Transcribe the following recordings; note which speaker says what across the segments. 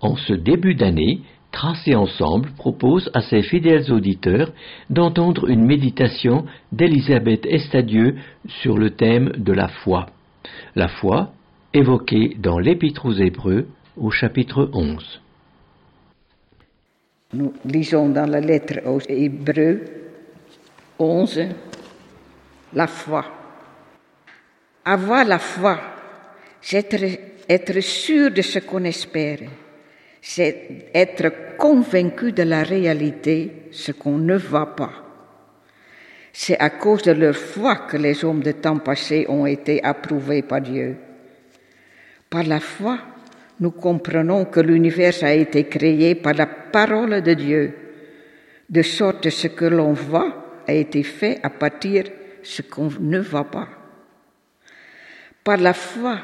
Speaker 1: en ce début d'année, Tracé Ensemble propose à ses fidèles auditeurs d'entendre une méditation d'Elisabeth Estadieu sur le thème de la foi. La foi évoquée dans l'Épître aux Hébreux au chapitre 11.
Speaker 2: Nous lisons dans la lettre aux Hébreux 11 la foi. Avoir la foi, c'est être, être sûr de ce qu'on espère c'est être convaincu de la réalité, ce qu'on ne voit pas. C'est à cause de leur foi que les hommes de temps passé ont été approuvés par Dieu. Par la foi, nous comprenons que l'univers a été créé par la parole de Dieu, de sorte que ce que l'on voit a été fait à partir de ce qu'on ne voit pas. Par la foi,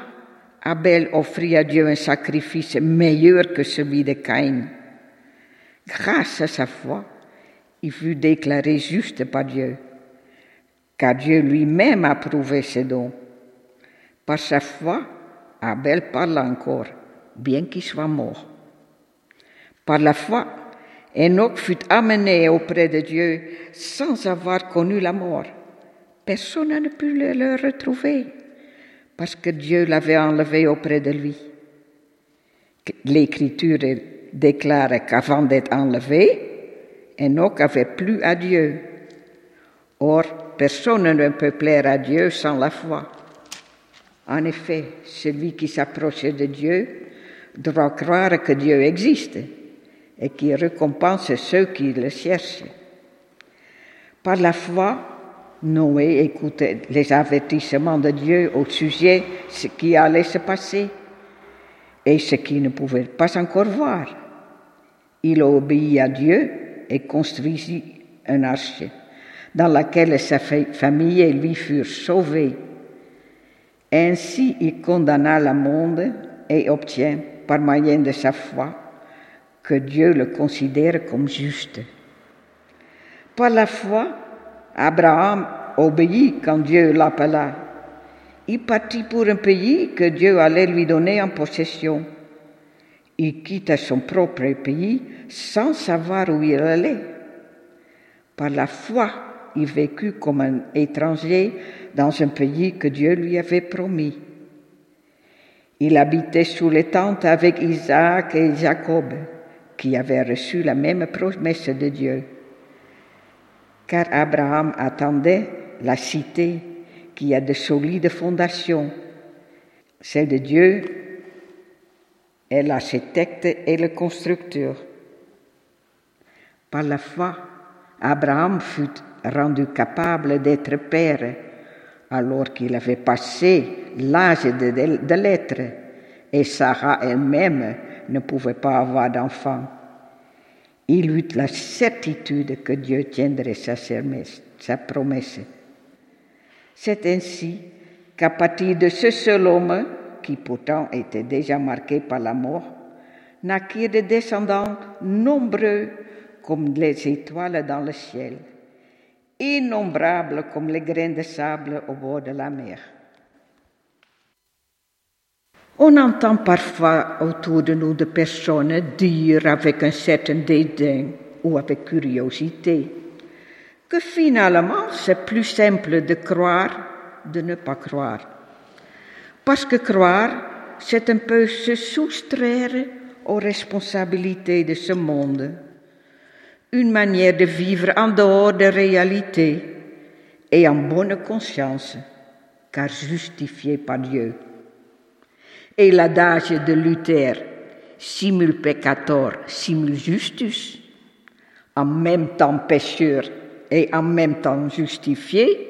Speaker 2: Abel offrit à Dieu un sacrifice meilleur que celui de Caïn. Grâce à sa foi, il fut déclaré juste par Dieu, car Dieu lui-même a prouvé ses dons. Par sa foi, Abel parle encore, bien qu'il soit mort. Par la foi, Enoch fut amené auprès de Dieu sans avoir connu la mort. Personne n'a pu le retrouver parce que Dieu l'avait enlevé auprès de lui. L'Écriture déclare qu'avant d'être enlevé, Enoch avait plu à Dieu. Or, personne ne peut plaire à Dieu sans la foi. En effet, celui qui s'approche de Dieu doit croire que Dieu existe et qu'il récompense ceux qui le cherchent. Par la foi, Noé écoutait les avertissements de Dieu au sujet de ce qui allait se passer et ce qu'il ne pouvait pas encore voir. Il obéit à Dieu et construisit un arche dans laquelle sa famille et lui furent sauvés. Ainsi il condamna le monde et obtient, par moyen de sa foi, que Dieu le considère comme juste. Par la foi, Abraham obéit quand Dieu l'appela. Il partit pour un pays que Dieu allait lui donner en possession. Il quitta son propre pays sans savoir où il allait. Par la foi, il vécut comme un étranger dans un pays que Dieu lui avait promis. Il habitait sous les tentes avec Isaac et Jacob, qui avaient reçu la même promesse de Dieu car Abraham attendait la cité qui a de solides fondations, celle de Dieu est l'architecte et le constructeur. Par la foi, Abraham fut rendu capable d'être père alors qu'il avait passé l'âge de, l'être et Sarah elle-même ne pouvait pas avoir d'enfant il eut la certitude que Dieu tiendrait sa, promesse. C'est ainsi qu'à partir de ce seul homme, qui pourtant était déjà marqué par la mort, naquirent des descendants nombreux comme les étoiles dans le ciel, innombrables comme les grains de sable au bord de la mer. On entend parfois autour de nous des personnes dire avec un certain dédain ou avec curiosité que finalement c'est plus simple de croire de ne pas croire. Parce que croire, c'est un peu se soustraire aux responsabilités de ce monde, une manière de vivre en dehors de réalité et en bonne conscience, car justifié par Dieu et l'adage de Luther, simul peccator, simul justus, en même temps pécheur et en même temps justifié,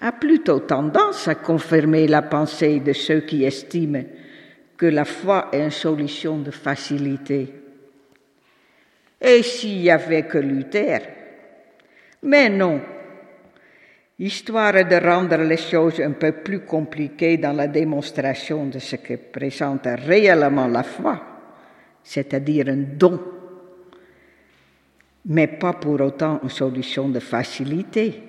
Speaker 2: a plutôt tendance à confirmer la pensée de ceux qui estiment que la foi est une solution de facilité. Et s'il n'y avait que Luther Mais non, histoire de rendre les choses un peu plus compliquées dans la démonstration de ce que présente réellement la foi, c'est-à-dire un don, mais pas pour autant une solution de facilité.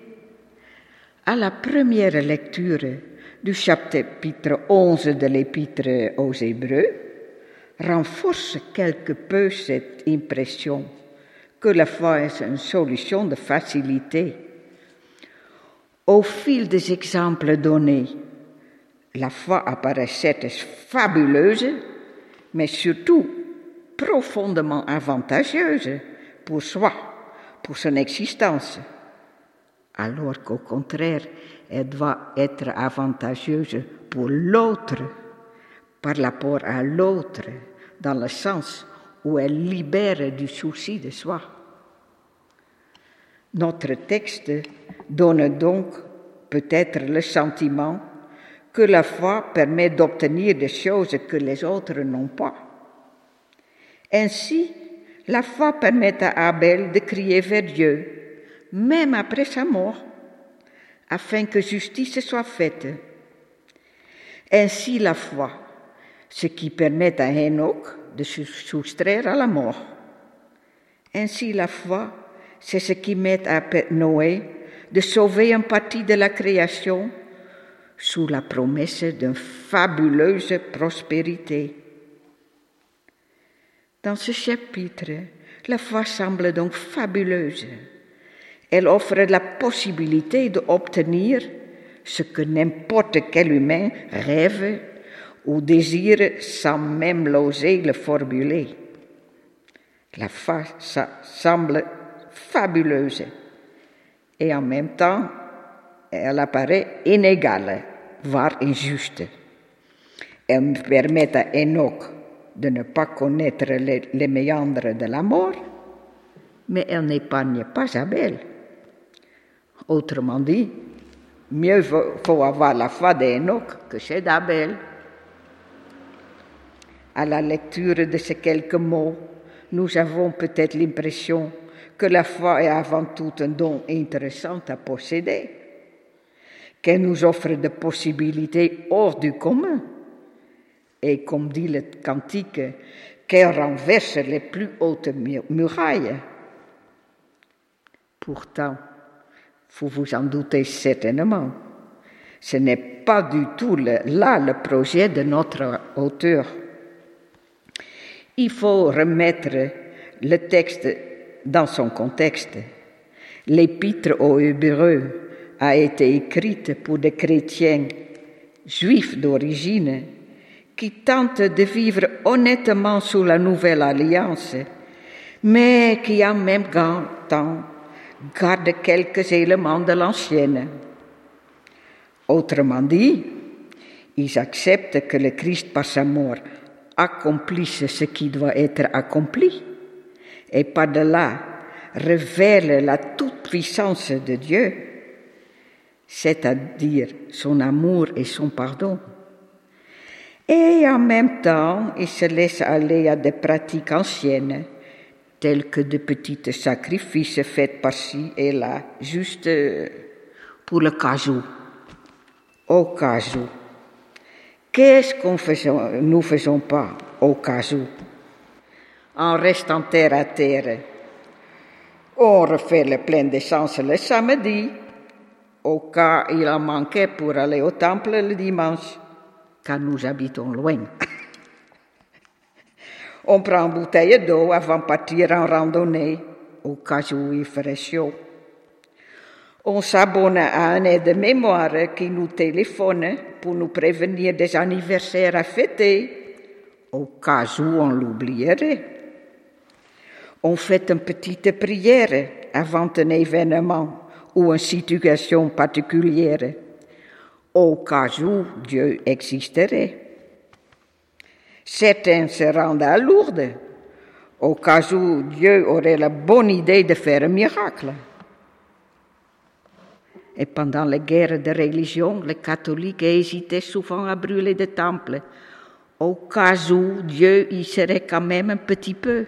Speaker 2: À la première lecture du chapitre 11 de l'Épître aux Hébreux, renforce quelque peu cette impression que la foi est une solution de facilité. Au fil des exemples donnés, la foi apparaît certes fabuleuse, mais surtout profondément avantageuse pour soi, pour son existence, alors qu'au contraire, elle doit être avantageuse pour l'autre, par rapport à l'autre, dans le sens où elle libère du souci de soi. Notre texte donne donc peut-être le sentiment que la foi permet d'obtenir des choses que les autres n'ont pas. Ainsi, la foi permet à Abel de crier vers Dieu, même après sa mort, afin que justice soit faite. Ainsi la foi, ce qui permet à Enoch de se soustraire à la mort. Ainsi la foi, c'est ce qui met à Noé de sauver une partie de la création sous la promesse d'une fabuleuse prospérité. Dans ce chapitre, la foi semble donc fabuleuse. Elle offre la possibilité d'obtenir ce que n'importe quel humain rêve ou désire sans même l'oser le formuler. La foi semble fabuleuse et en même temps elle apparaît inégale, voire injuste. Elle permet à Enoch de ne pas connaître les, méandres de la mort, mais elle n'épargne pas Abel. Autrement dit, mieux faut avoir la foi d'Enoch que celle d'Abel. À la lecture de ces quelques mots, nous avons peut-être l'impression que la foi est avant tout un don intéressant à posséder, qu'elle nous offre des possibilités hors du commun, et comme dit le cantique, qu'elle renverse les plus hautes murailles. Pourtant, vous vous en doutez certainement, ce n'est pas du tout là le projet de notre auteur. Il faut remettre le texte dans son contexte. L'épître aux Hébreux a été écrite pour des chrétiens juifs d'origine qui tentent de vivre honnêtement sous la nouvelle alliance, mais qui en même temps gardent quelques éléments de l'ancienne. Autrement dit, ils acceptent que le Christ par sa mort accomplisse ce qui doit être accompli et par-delà révèle la toute-puissance de Dieu, c'est-à-dire son amour et son pardon. Et en même temps, il se laisse aller à des pratiques anciennes, telles que de petits sacrifices faits par-ci et là, juste pour le cas où. Au cas où. Qu'est-ce que nous faisons pas au cas où En restant terre à terre. On refait le plein d'essence le samedi, au cas où il en manquait pour aller au temple le dimanche, car nous habitons loin. On prend une bouteille d'eau avant de partir en randonnée, au cas où il ferait chaud. On s'abonne à un aide-mémoire qui nous téléphone pour nous prévenir des anniversaires à fêter, au cas où on l'oublierait. On fait une petite prière avant un événement ou une situation particulière, au cas où Dieu existerait. Certains se rendent à Lourdes, au cas où Dieu aurait la bonne idée de faire un miracle. Et pendant les guerres de religion, les catholiques hésitaient souvent à brûler des temples, au cas où Dieu y serait quand même un petit peu.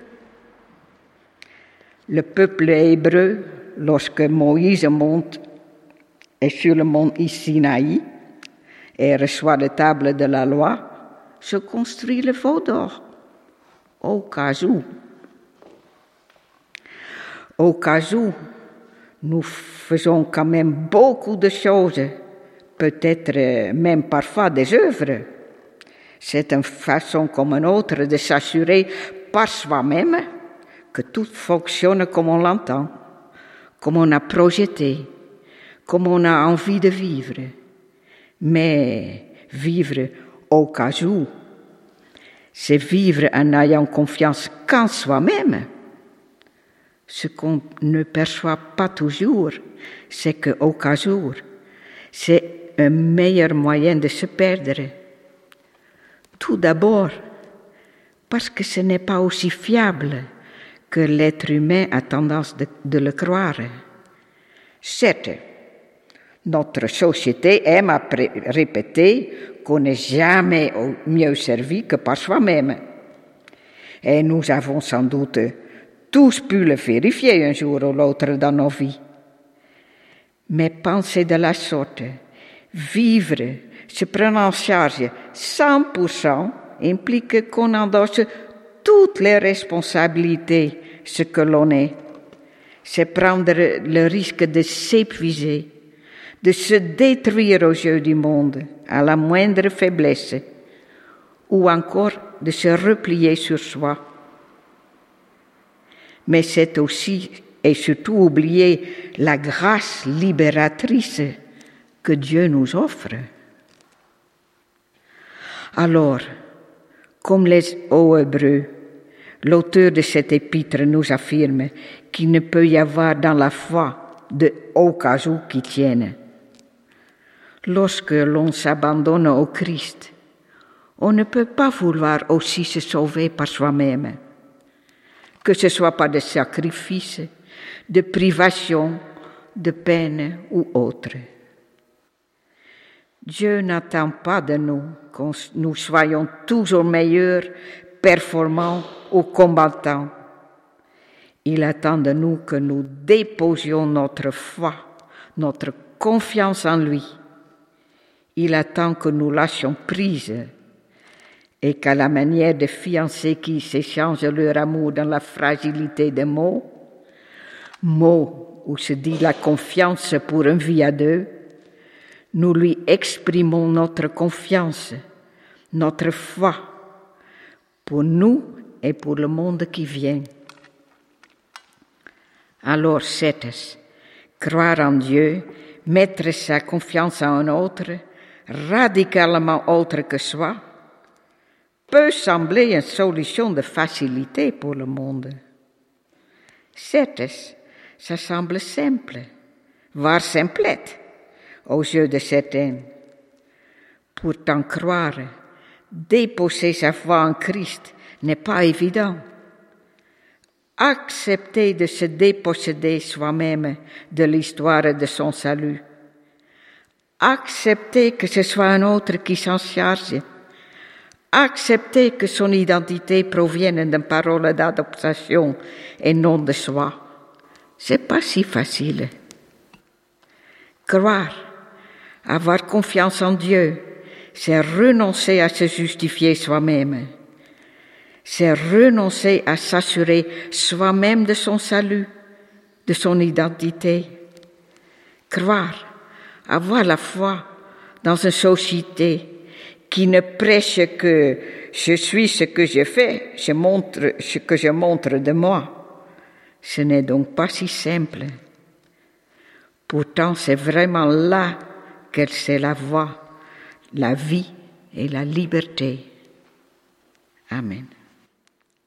Speaker 2: Le peuple hébreu, lorsque Moïse monte et sur le mont Sinaï et reçoit les tables de la loi, se construit le veau d'or, au cas où. Au cas où, nous faisons quand même beaucoup de choses, peut-être même parfois des œuvres, C'est une façon comme une autre de s'assurer par soi-même que tout fonctionne comme on l'entend, comme on a projeté, comme on a envie de vivre. Mais vivre au cas où, c'est vivre en ayant confiance qu'en soi-même. Ce qu'on ne perçoit pas toujours, c'est qu'au cas où, c'est un meilleur moyen de se perdre. Tout d'abord, parce que ce n'est pas aussi fiable que l'être humain a tendance de, le croire. Certes, notre société aime à répéter qu'on n'est jamais mieux servi que par soi-même. Et nous avons sans doute tous pu le vérifier un jour ou l'autre dans nos vies. Mais penser de la sorte, vivre, se prendre en charge 100% implique qu'on endosse toutes les responsabilités, ce que l'on est. C'est prendre le risque de s'épuiser, de se détruire aux yeux du monde à la moindre faiblesse, ou encore de se replier sur soi. Mais c'est aussi et surtout oublier la grâce libératrice que Dieu nous offre. Alors, comme les hauts Hébreux, l'auteur de cet épître nous affirme qu'il ne peut y avoir dans la foi de hauts cas où qui tiennent. Lorsque l'on s'abandonne au Christ, on ne peut pas vouloir aussi se sauver par soi-même, que ce soit par des sacrifices, de privations, de peine ou autre. Dieu n'attend pas de nous que nous soyons toujours meilleurs, performants ou combattants. Il attend de nous que nous déposions notre foi, notre confiance en lui. Il attend que nous lâchions prise et qu'à la manière des fiancés qui s'échangent leur amour dans la fragilité des mots, mots où se dit la confiance pour une vie à deux, nous lui exprimons notre confiance, notre foi pour nous et pour le monde qui vient. Alors, c'est croire en Dieu, mettre sa confiance en un autre, radicalement autre que soi, peut sembler une solution de facilité pour le monde. Certes, ça semble simple, voire simplette aux yeux de certains. Pourtant, croire, déposer sa foi en Christ n'est pas évident. Accepter de se déposséder soi-même de l'histoire de son salut. Accepter que ce soit un autre qui s'en charge. Accepter que son identité provienne d'une parole d'adoption et non de soi. C'est pas si facile. Croire, avoir confiance en Dieu, c'est renoncer à se justifier soi-même. C'est renoncer à s'assurer soi-même de son salut, de son identité. Croire, avoir la foi dans une société qui ne prêche que je suis ce que je fais, je montre ce que je montre de moi. Ce n'est donc pas si simple. Pourtant, c'est vraiment là qu'elle sait la voie, la vie et la liberté. Amen.